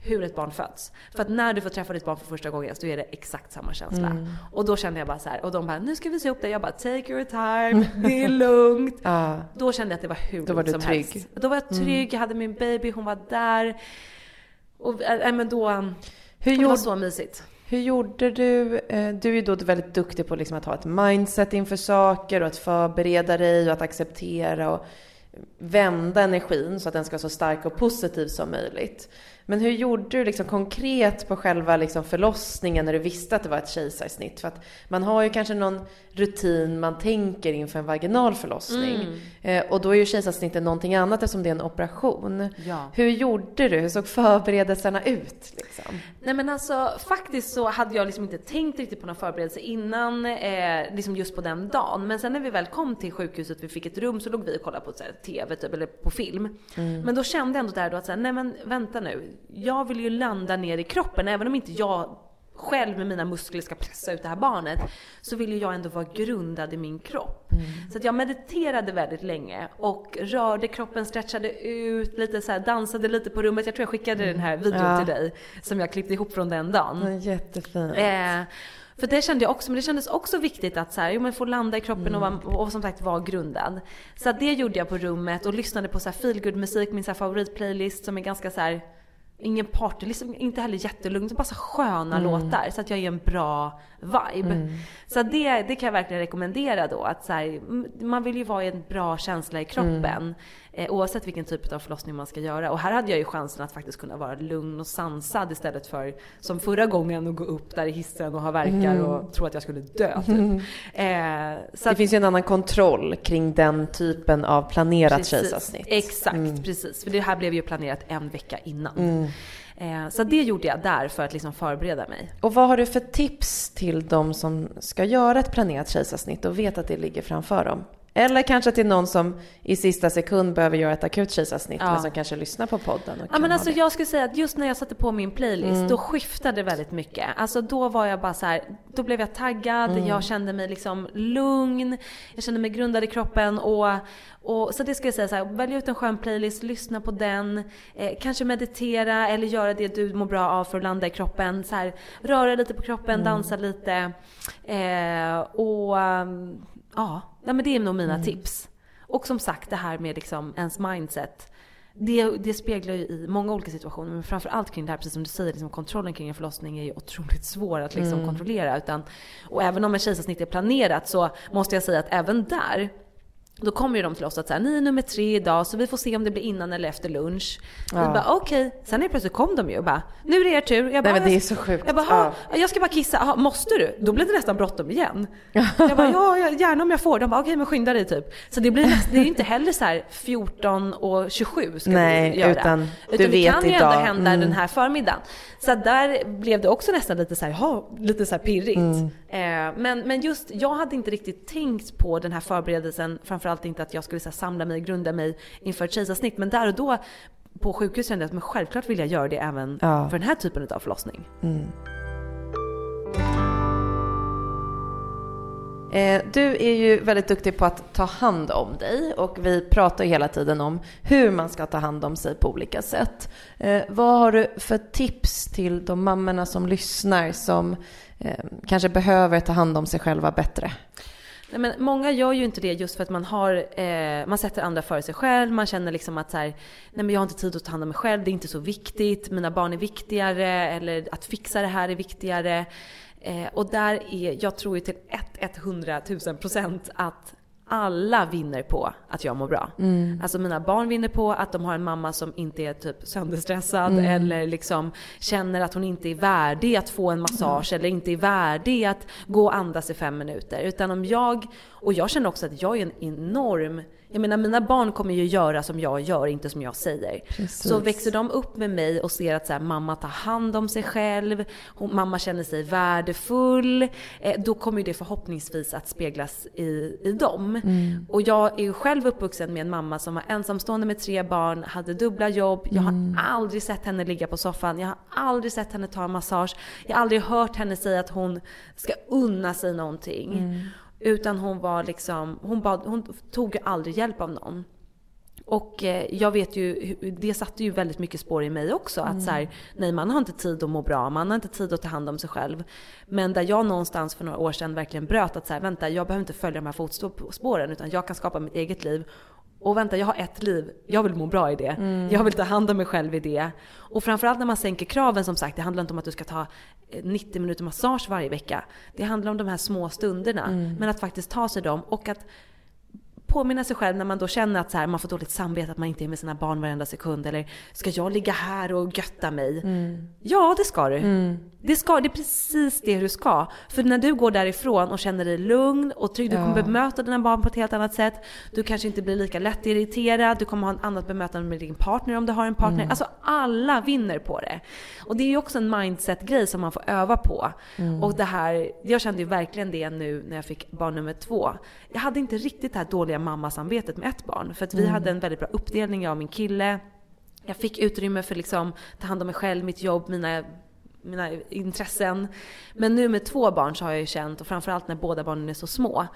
hur ett barn föds. För att när du får träffa ditt barn för första gången så är det exakt samma känsla. Mm. Och då kände jag bara så här, och de bara nu ska vi se upp det. Jag bara take your time, det är lugnt. ah. Då kände jag att det var hur Då var du som trygg. Helst. Då var jag mm. trygg, jag hade min baby, hon var där. Och äh, men då, hur det gjorde, var så mysigt. Hur gjorde du? Eh, du är ju då väldigt duktig på liksom att ha ett mindset inför saker och att förbereda dig och att acceptera och vända energin så att den ska vara så stark och positiv som möjligt. Men hur gjorde du liksom konkret på själva liksom förlossningen när du visste att det var ett kejsarsnitt? För att man har ju kanske någon rutin man tänker inför en vaginal förlossning. Mm. Eh, och då är ju kejsarsnittet någonting annat eftersom det är en operation. Ja. Hur gjorde du? Hur såg förberedelserna ut? Liksom? Nej men alltså faktiskt så hade jag liksom inte tänkt riktigt på någon förberedelse innan, eh, liksom just på den dagen. Men sen när vi väl kom till sjukhuset, vi fick ett rum, så låg vi och kollade på här, TV typ, eller på film. Mm. Men då kände jag ändå där då att så här, nej men vänta nu. Jag vill ju landa ner i kroppen, även om inte jag själv med mina muskler ska pressa ut det här barnet så vill ju jag ändå vara grundad i min kropp. Mm. Så att jag mediterade väldigt länge och rörde kroppen, stretchade ut, lite så här, dansade lite på rummet. Jag tror jag skickade mm. den här videon ja. till dig som jag klippte ihop från den dagen. Jättefint. Eh, för det kände jag också, men det kändes också viktigt att så här, jo, men få landa i kroppen mm. och, och, och, som sagt vara grundad. Så det gjorde jag på rummet och lyssnade på så här feelgood musik, min så här favoritplaylist som är ganska så här ingen party, liksom inte heller jättelugnt, bara så sköna mm. låtar så att jag är en bra vibe. Mm. Så det, det kan jag verkligen rekommendera då att så här, man vill ju vara i en bra känsla i kroppen. Eh, oavsett vilken typ av förlossning man ska göra. Och här hade jag ju chansen att faktiskt kunna vara lugn och sansad istället för som förra gången att gå upp där i hissen och ha verkar mm. och tro att jag skulle dö. Typ. Mm. Eh, det att, finns ju en annan kontroll kring den typen av planerat kejsarsnitt. Exakt, mm. precis. För det här blev ju planerat en vecka innan. Mm. Eh, så det gjorde jag där för att liksom förbereda mig. Och vad har du för tips till de som ska göra ett planerat kejsarsnitt och vet att det ligger framför dem? Eller kanske till någon som i sista sekund behöver göra ett akut kejsarsnitt ja. men som kanske lyssnar på podden. ja men alltså jag skulle säga att just när jag satte på min playlist mm. då skiftade det väldigt mycket. Alltså då var jag bara så här, då blev jag taggad, mm. jag kände mig liksom lugn, jag kände mig grundad i kroppen och, och så det ska jag säga så här, välj ut en skön playlist, lyssna på den, eh, kanske meditera eller göra det du mår bra av för att landa i kroppen. Så här, röra lite på kroppen, mm. dansa lite eh, och ja Ja men det är nog mina mm. tips. Och som sagt det här med liksom ens mindset. Det, det speglar ju i många olika situationer men framförallt kring det här, precis som du säger, liksom kontrollen kring en förlossning är ju otroligt svår att liksom mm. kontrollera. Utan, och även om en kejsarsnitt är planerat så måste jag säga att även där då kommer ju de till oss att säga ni är nummer tre idag så vi får se om det blir innan eller efter lunch. Ja. Vi bara okej, okay. sen är plötsligt kom de ju och bara nu är det er tur. Jag bara, Nej men det är så sjukt. Jag bara, ja. jag ska bara kissa, Aha, måste du? Då blir det nästan bråttom igen. jag bara ja, gärna om jag får. De bara okej okay, men skynda dig typ. Så det blir det är ju inte heller så här 14 och 27 ska Nej, vi göra. utan du utan det kan ju ändå hända mm. den här förmiddagen. Så där blev det också nästan lite så här, jaha, lite så här pirrigt. Mm. Eh, men, men just, jag hade inte riktigt tänkt på den här förberedelsen, framförallt inte att jag skulle så här, samla mig, grunda mig inför ett kejsarsnitt. Men där och då på sjukhus kände jag att men självklart vill jag göra det även ja. för den här typen av förlossning. Mm. Eh, du är ju väldigt duktig på att ta hand om dig och vi pratar hela tiden om hur man ska ta hand om sig på olika sätt. Eh, vad har du för tips till de mammorna som lyssnar som Eh, kanske behöver ta hand om sig själva bättre? Nej, men många gör ju inte det just för att man har, eh, man sätter andra före sig själv. Man känner liksom att så här, nej men jag har inte tid att ta hand om mig själv, det är inte så viktigt, mina barn är viktigare eller att fixa det här är viktigare. Eh, och där är, jag tror ju till 100 000 procent att alla vinner på att jag mår bra. Mm. Alltså mina barn vinner på att de har en mamma som inte är typ sönderstressad mm. eller liksom känner att hon inte är värdig att få en massage mm. eller inte är värdig att gå och andas i fem minuter. Utan om jag, och jag känner också att jag är en enorm jag menar mina barn kommer ju göra som jag gör, inte som jag säger. Precis. Så växer de upp med mig och ser att så här, mamma tar hand om sig själv, hon, mamma känner sig värdefull, eh, då kommer det förhoppningsvis att speglas i, i dem. Mm. Och jag är ju själv uppvuxen med en mamma som var ensamstående med tre barn, hade dubbla jobb. Jag har mm. aldrig sett henne ligga på soffan, jag har aldrig sett henne ta en massage, jag har aldrig hört henne säga att hon ska unna sig någonting. Mm. Utan hon var liksom, hon, bad, hon tog aldrig hjälp av någon. Och eh, jag vet ju, det satte ju väldigt mycket spår i mig också. Att så här, nej man har inte tid att må bra, man har inte tid att ta hand om sig själv. Men där jag någonstans för några år sedan verkligen bröt att så här, vänta jag behöver inte följa de här fotspåren utan jag kan skapa mitt eget liv. Och vänta, jag har ett liv. Jag vill må bra i det. Mm. Jag vill ta hand om mig själv i det. Och framförallt när man sänker kraven som sagt. Det handlar inte om att du ska ta 90 eh, minuter massage varje vecka. Det handlar om de här små stunderna. Mm. Men att faktiskt ta sig dem och att påminna sig själv när man då känner att så här, man får dåligt samvete att man inte är med sina barn varenda sekund. Eller ska jag ligga här och götta mig? Mm. Ja, det ska du. Det, ska, det är precis det du ska. För när du går därifrån och känner dig lugn och trygg, du kommer bemöta dina barn på ett helt annat sätt. Du kanske inte blir lika lätt irriterad, du kommer ha ett annat bemötande med din partner om du har en partner. Mm. Alltså alla vinner på det. Och det är ju också en mindset-grej som man får öva på. Mm. Och det här, jag kände ju verkligen det nu när jag fick barn nummer två. Jag hade inte riktigt det här dåliga mammasamvetet med ett barn. För att vi mm. hade en väldigt bra uppdelning, jag och min kille. Jag fick utrymme för liksom ta hand om mig själv, mitt jobb, mina mina intressen. Men nu med två barn så har jag ju känt, och framförallt när båda barnen är så små,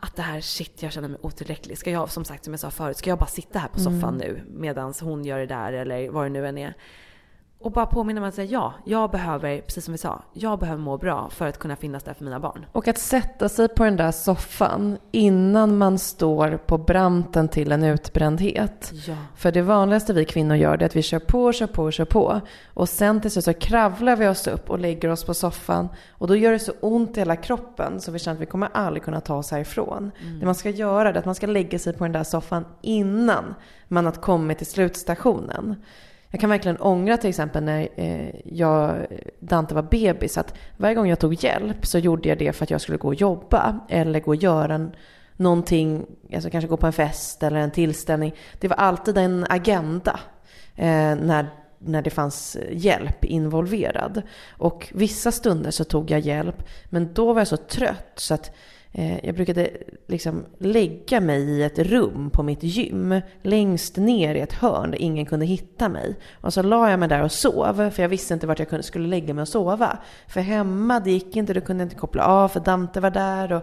att det här, shit jag känner mig otillräcklig. Ska jag, som sagt som jag sa förut, ska jag bara sitta här på soffan mm. nu medan hon gör det där eller vad det nu än är. Och bara påminna mig att säga ja, jag behöver, precis som vi sa, jag behöver må bra för att kunna finnas där för mina barn. Och att sätta sig på den där soffan innan man står på branten till en utbrändhet. Ja. För det vanligaste vi kvinnor gör det är att vi kör på, kör på, kör på. Och sen till slut så kravlar vi oss upp och lägger oss på soffan. Och då gör det så ont i hela kroppen så vi känner att vi kommer aldrig kunna ta oss härifrån. Mm. Det man ska göra är att man ska lägga sig på den där soffan innan man har kommit till slutstationen. Jag kan verkligen ångra till exempel när eh, jag, Dante var bebis att varje gång jag tog hjälp så gjorde jag det för att jag skulle gå och jobba eller gå och göra en, någonting, alltså kanske gå på en fest eller en tillställning. Det var alltid en agenda eh, när, när det fanns hjälp involverad. Och vissa stunder så tog jag hjälp men då var jag så trött så att Eh, jag brukade liksom lägga mig i ett rum på mitt gym, längst ner i ett hörn där ingen kunde hitta mig. Och så la jag mig där och sov, för jag visste inte vart jag skulle lägga mig och sova. För hemma, det gick inte, du kunde inte koppla av, för Dante var där. Och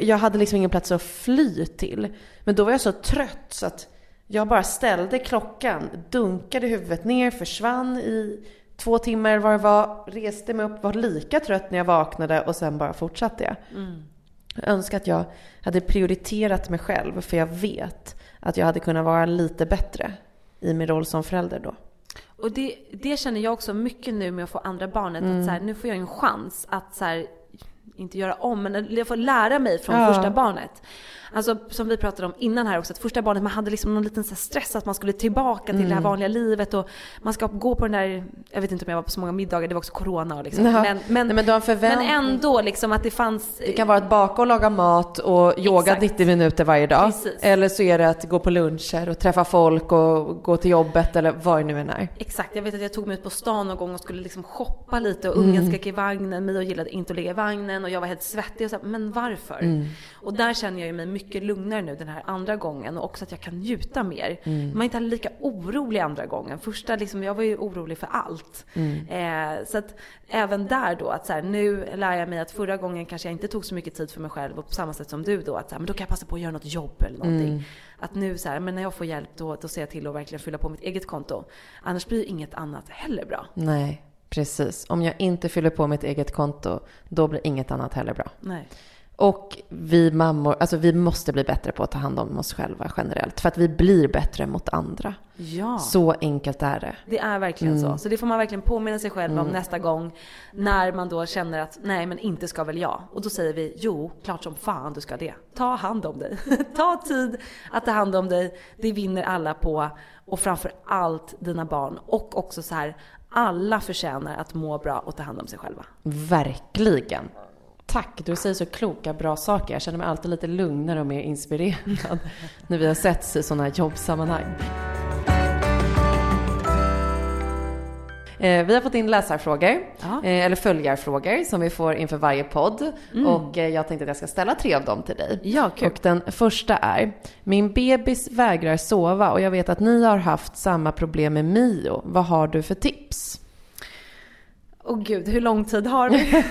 jag hade liksom ingen plats att fly till. Men då var jag så trött så att jag bara ställde klockan, dunkade huvudet ner, försvann i två timmar eller vad det var, reste mig upp, var lika trött när jag vaknade och sen bara fortsatte jag. Mm. Jag önskar att jag hade prioriterat mig själv för jag vet att jag hade kunnat vara lite bättre i min roll som förälder då. Och det, det känner jag också mycket nu med att få andra barnet. Mm. Att så här, nu får jag en chans att så här, inte göra om, men jag får lära mig från ja. första barnet. Alltså som vi pratade om innan här också, att första barnet man hade liksom någon liten stress att man skulle tillbaka till mm. det här mm. vanliga livet och man ska gå på den där, jag vet inte om jag var på så många middagar, det var också corona liksom. Men, men, Nej, men, men, ändå liksom att det fanns... Det kan vara att baka och laga mat och yoga Exakt. 90 minuter varje dag. Precis. Eller så är det att gå på luncher och träffa folk och gå till jobbet eller vad det nu än är. Exakt, jag vet att jag tog mig ut på stan någon gång och skulle liksom shoppa lite och ungen mm. skrek i vagnen, Mio gillade inte att ligga i vagnen och jag var helt svettig och så men varför? Mm. Och där känner jag ju mig mycket lugnare nu den här andra gången och också att jag kan njuta mer. Mm. Man är inte lika orolig andra gången. Första liksom, jag var ju orolig för allt. Mm. Eh, så att även där då att så här, nu lär jag mig att förra gången kanske jag inte tog så mycket tid för mig själv och på samma sätt som du då att så här, men då kan jag passa på att göra något jobb eller någonting. Mm. Att nu så här, men när jag får hjälp då, då ser jag till att verkligen fylla på mitt eget konto. Annars blir inget annat heller bra. Nej, precis. Om jag inte fyller på mitt eget konto, då blir inget annat heller bra. Nej. Och vi mammor, alltså vi måste bli bättre på att ta hand om oss själva generellt. För att vi blir bättre mot andra. Ja. Så enkelt är det. Det är verkligen mm. så. Så det får man verkligen påminna sig själv mm. om nästa gång. När man då känner att nej men inte ska väl jag. Och då säger vi jo, klart som fan du ska det. Ta hand om dig. ta tid att ta hand om dig. Det vinner alla på. Och framför allt dina barn. Och också så här, alla förtjänar att må bra och ta hand om sig själva. Verkligen. Tack, du säger så kloka, bra saker. Jag känner mig alltid lite lugnare och mer inspirerad när vi har setts i sådana här jobbsammanhang. Eh, vi har fått in läsarfrågor, ja. Eh, eller följarfrågor som vi får inför varje podd. Mm. Och eh, jag tänkte att jag ska ställa tre av dem till dig. Ja, kul. Och den första är, min bebis vägrar sova och jag vet att ni har haft samma problem med Mio. Vad har du för tips? Åh oh gud, hur lång tid har vi?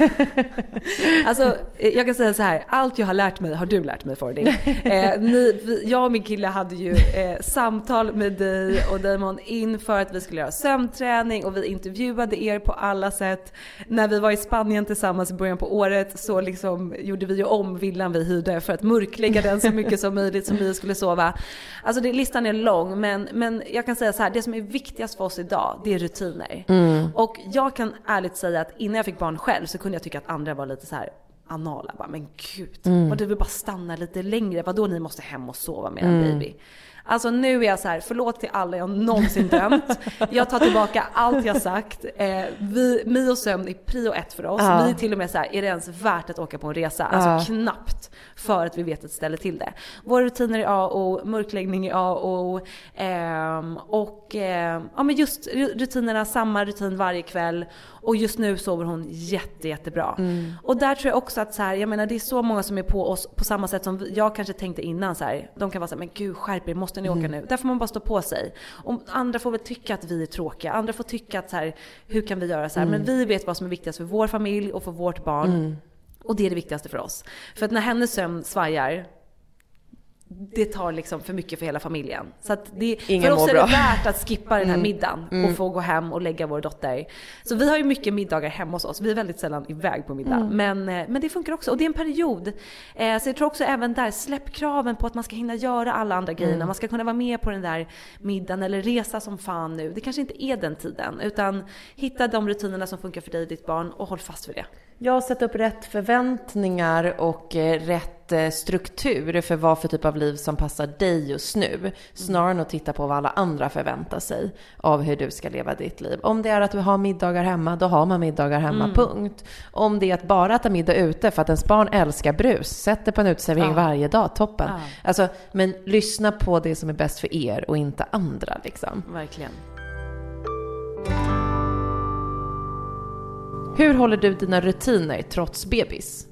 alltså, jag kan säga så här, allt jag har lärt mig har du lärt mig Fordy. Eh, ni, jag och min kille hade ju eh, samtal med dig och Damon inför att vi skulle göra sömnträning och vi intervjuade er på alla sätt. När vi var i Spanien tillsammans i början på året så liksom gjorde vi ju om villan vi hyrde för att mörklägga den så mycket som möjligt som ni skulle sova. Alltså det, listan är lång men, men jag kan säga så här, det som är viktigast för oss idag det är rutiner. Mm. Och jag kan ärligt säga att innan jag fick barn själv så kunde jag tycka att andra var lite så här anala. Bara, men gud, mm. och du vill bara stanna lite längre. Vadå ni måste hem och sova med en mm. baby? Alltså nu är jag så här, förlåt till alla jag någonsin dömt. Jag tar tillbaka allt jag sagt. Eh, vi, mi och sömn är prio ett för oss. Ja. Vi är till och med så här, är det ens värt att åka på en resa? Alltså ja. knappt. För att vi vet att det ställer till det. Våra rutiner är A och mörkläggning är A och eh, och eh, ja men just rutinerna, samma rutin varje kväll. Och just nu sover hon jätte, jättebra. Mm. Och där tror jag också att så här, jag menar det är så många som är på oss på samma sätt som jag kanske tänkte innan så här. De kan vara såhär, men gud skärp er, måste ni åka mm. nu? Där får man bara stå på sig. Och andra får väl tycka att vi är tråkiga. Andra får tycka att så här, hur kan vi göra så här? Mm. Men vi vet vad som är viktigast för vår familj och för vårt barn. Mm. Och det är det viktigaste för oss. För att när hennes sömn svajar, det tar liksom för mycket för hela familjen. Så att det, Ingen för oss är det värt att skippa den här mm. middagen och mm. få gå hem och lägga vår dotter. Så vi har ju mycket middagar hemma hos oss. Vi är väldigt sällan iväg på middag. Mm. Men, eh, men det funkar också. Och det är en period. Eh, så jag tror också även där, släpp kraven på att man ska hinna göra alla andra grejerna. Mm. Man ska kunna vara med på den där middagen eller resa som fan nu. Det kanske inte är den tiden. Utan hitta de rutinerna som funkar för dig och ditt barn och håll fast vid det. Jag sätter upp rätt förväntningar och eh, rätt eh, struktur för vad för typ av liv som passar dig just nu. Snarare än att titta på vad alla andra förväntar sig av hur du ska leva ditt liv. Om det är att du har middagar hemma, då har man middagar hemma, mm. punkt. Om det är att bara äta middag ute för att ens barn älskar brus, sätt det på en uteservering ja. varje dag, toppen. Ja. Alltså, men lyssna på det som är bäst för er och inte andra liksom. Verkligen. Hur håller du dina rutiner trots bebis?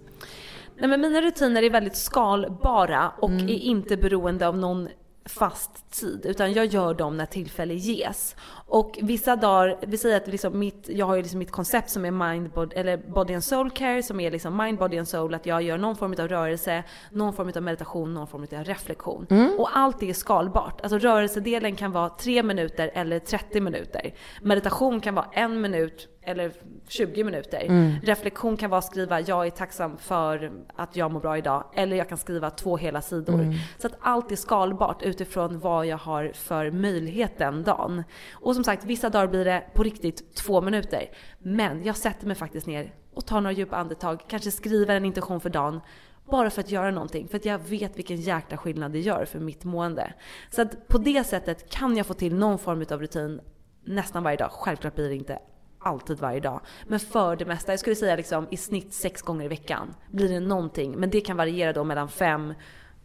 Nej men mina rutiner är väldigt skalbara och mm. är inte beroende av någon fast tid utan jag gör dem när tillfälle ges. Och vissa dagar, vi säger att liksom mitt, jag har ju liksom mitt koncept som är mind, body, eller body and soul care som är liksom mind, body and soul. Att jag gör någon form av rörelse, någon form av meditation, någon form av reflektion. Mm. Och allt är skalbart. Alltså rörelsedelen kan vara 3 minuter eller 30 minuter. Meditation kan vara en minut eller 20 minuter. Mm. Reflektion kan vara att skriva jag är tacksam för att jag mår bra idag. Eller jag kan skriva två hela sidor. Mm. Så att allt är skalbart utifrån vad jag har för möjlighet den dagen. Och som sagt, vissa dagar blir det på riktigt två minuter. Men jag sätter mig faktiskt ner och tar några djupa andetag, kanske skriver en intention för dagen. Bara för att göra någonting, för att jag vet vilken jäkla skillnad det gör för mitt mående. Så att på det sättet kan jag få till någon form av rutin nästan varje dag. Självklart blir det inte alltid varje dag. Men för det mesta, jag skulle säga liksom i snitt sex gånger i veckan blir det någonting. Men det kan variera då mellan 5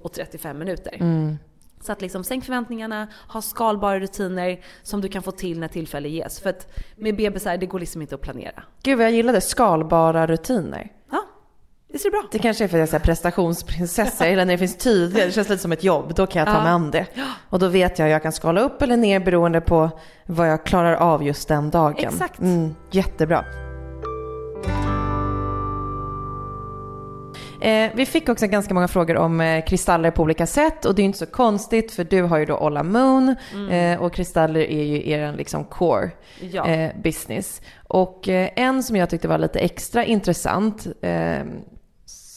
och 35 minuter. Mm. Så att liksom sänk förväntningarna, ha skalbara rutiner som du kan få till när tillfälle ges. För att med bebisar, det går liksom inte att planera. Gud vad jag gillade skalbara rutiner. Det bra. Det kanske är för att jag är prestationsprinsessa, eller när det finns tydligt, det känns lite som ett jobb, då kan jag ta ja. mig an det. Och då vet jag att jag kan skala upp eller ner beroende på vad jag klarar av just den dagen. Exakt. Mm, jättebra. Eh, vi fick också ganska många frågor om eh, kristaller på olika sätt och det är inte så konstigt för du har ju då Olla Moon mm. eh, och kristaller är ju er liksom core ja. Eh, business. Och eh, en som jag tyckte var lite extra intressant eh,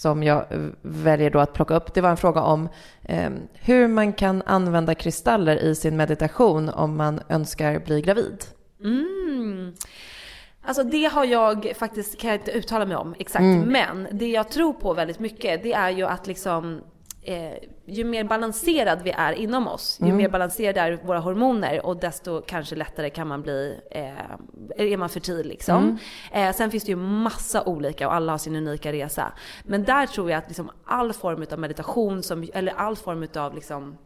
som jag väljer då att plocka upp, det var en fråga om hur man kan använda kristaller i sin meditation om man önskar bli gravid. Mm. Alltså det har jag faktiskt, kan jag inte uttala mig om exakt. Mm. Men det jag tror på väldigt mycket det är ju att liksom eh, ju mer balanserad vi är inom oss, ju mm. mer balanserade är våra hormoner och desto kanske lättare kan man bli, eh, är man fertil liksom. Mm. Eh, sen finns det ju massa olika och alla har sin unika resa. Men där tror jag att liksom all form av meditation, som, eller all form av liksom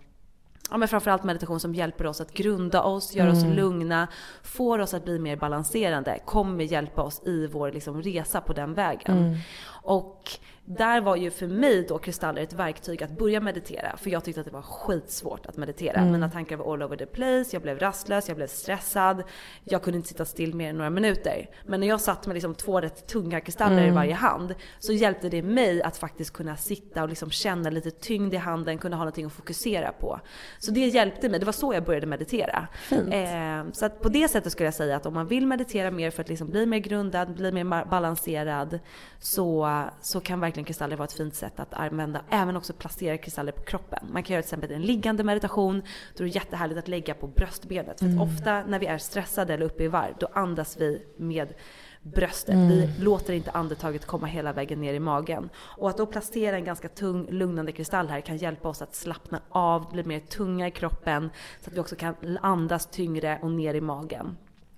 ja, men framförallt meditation som hjälper oss att grunda oss, gör oss mm. lugna, får oss att bli mer balanserande, kommer hjälpa oss i vår liksom, resa på den vägen. Mm. Och där var ju för mig då kristaller ett verktyg att börja meditera. För jag tyckte att det var skitsvårt att meditera. Mm. Mina tankar var all over the place, jag blev rastlös, jag blev stressad. Jag kunde inte sitta still mer än några minuter. Men när jag satt med liksom två rätt tunga kristaller mm. i varje hand så hjälpte det mig att faktiskt kunna sitta och liksom känna lite tyngd i handen, kunna ha någonting att fokusera på. Så det hjälpte mig, det var så jag började meditera. Eh, så att på det sättet skulle jag säga att om man vill meditera mer för att liksom bli mer grundad, bli mer balanserad så, så kan verkligen kristaller vara ett fint sätt att använda. Även också placera kristaller på kroppen. Man kan göra till exempel en liggande meditation. Då är det jättehärligt att lägga på bröstbenet. För att mm. ofta när vi är stressade eller uppe i varv, då andas vi med bröstet. Mm. Vi låter inte andetaget komma hela vägen ner i magen. Och att då placera en ganska tung lugnande kristall här kan hjälpa oss att slappna av, bli mer tunga i kroppen så att vi också kan andas tyngre och ner i magen.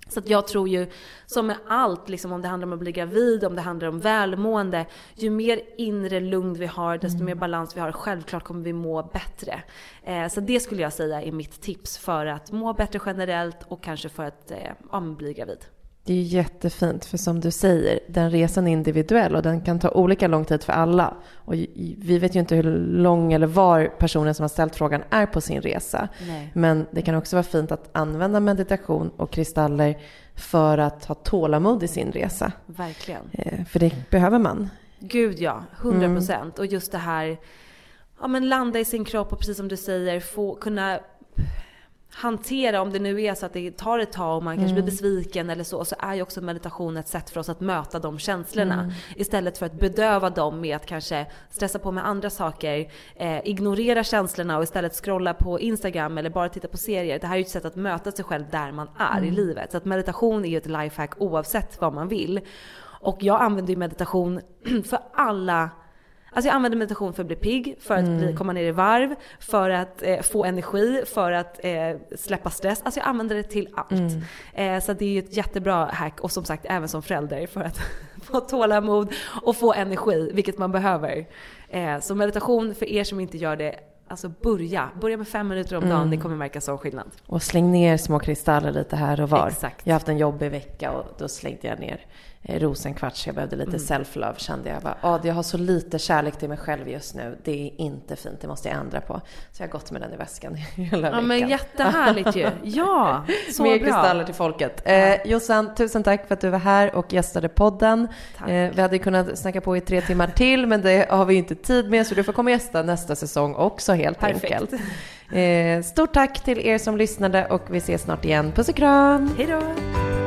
Så jag tror ju, som med allt, liksom om det handlar om att bli gravid, om det handlar om välmående, ju mer inre lugn vi har, desto mm. mer balans vi har, självklart kommer vi må bättre. Eh, så det skulle jag säga är mitt tips för att må bättre generellt och kanske för att eh, bli gravid. Det är jättefint, för som du säger, den resan är individuell och den kan ta olika lång tid för alla. Och vi vet ju inte hur lång eller var personen som har ställt frågan är på sin resa. Nej. Men det kan också vara fint att använda meditation och kristaller för att ha tålamod i sin resa. Verkligen. Eh, för det behöver man. Gud ja, 100 procent. Mm. Och just det här, ja men landa i sin kropp och precis som du säger, få kunna hantera, om det nu är så att det tar ett tag och man kanske mm. blir besviken eller så, så är ju också meditation ett sätt för oss att möta de känslorna. Mm. Istället för att bedöva dem med att kanske stressa på med andra saker, eh, ignorera känslorna och istället scrolla på Instagram eller bara titta på serier. Det här är ju ett sätt att möta sig själv där man är mm. i livet. Så att meditation är ju ett lifehack oavsett vad man vill. Och jag använder ju meditation för alla Alltså jag använder meditation för att bli pigg, för att bli, mm. komma ner i varv, för att eh, få energi, för att eh, släppa stress. Alltså jag använder det till allt. Mm. Eh, så det är ju ett jättebra hack och som sagt även som förälder för att få tålamod och få energi, vilket man behöver. Eh, så meditation för er som inte gör det, Alltså börja. Börja med fem minuter om dagen, mm. ni kommer märka sån skillnad. Och släng ner små kristaller lite här och var. Exakt. Jag har haft en jobbig vecka och då slängde jag ner rosenkvarts. Jag behövde lite mm. self-love kände jag. Bara, ah, jag har så lite kärlek till mig själv just nu. Det är inte fint, det måste jag ändra på. Så jag har gått med den i väskan hela veckan. Ja men jättehärligt ju. Ja, så Mer bra. kristaller till folket. Eh, Jossan, tusen tack för att du var här och gästade podden. Eh, vi hade kunnat snacka på i tre timmar till men det har vi inte tid med så du får komma och gästa nästa säsong också helt Perfekt. enkelt. Eh, stort tack till er som lyssnade och vi ses snart igen. Puss och kram! Hej då!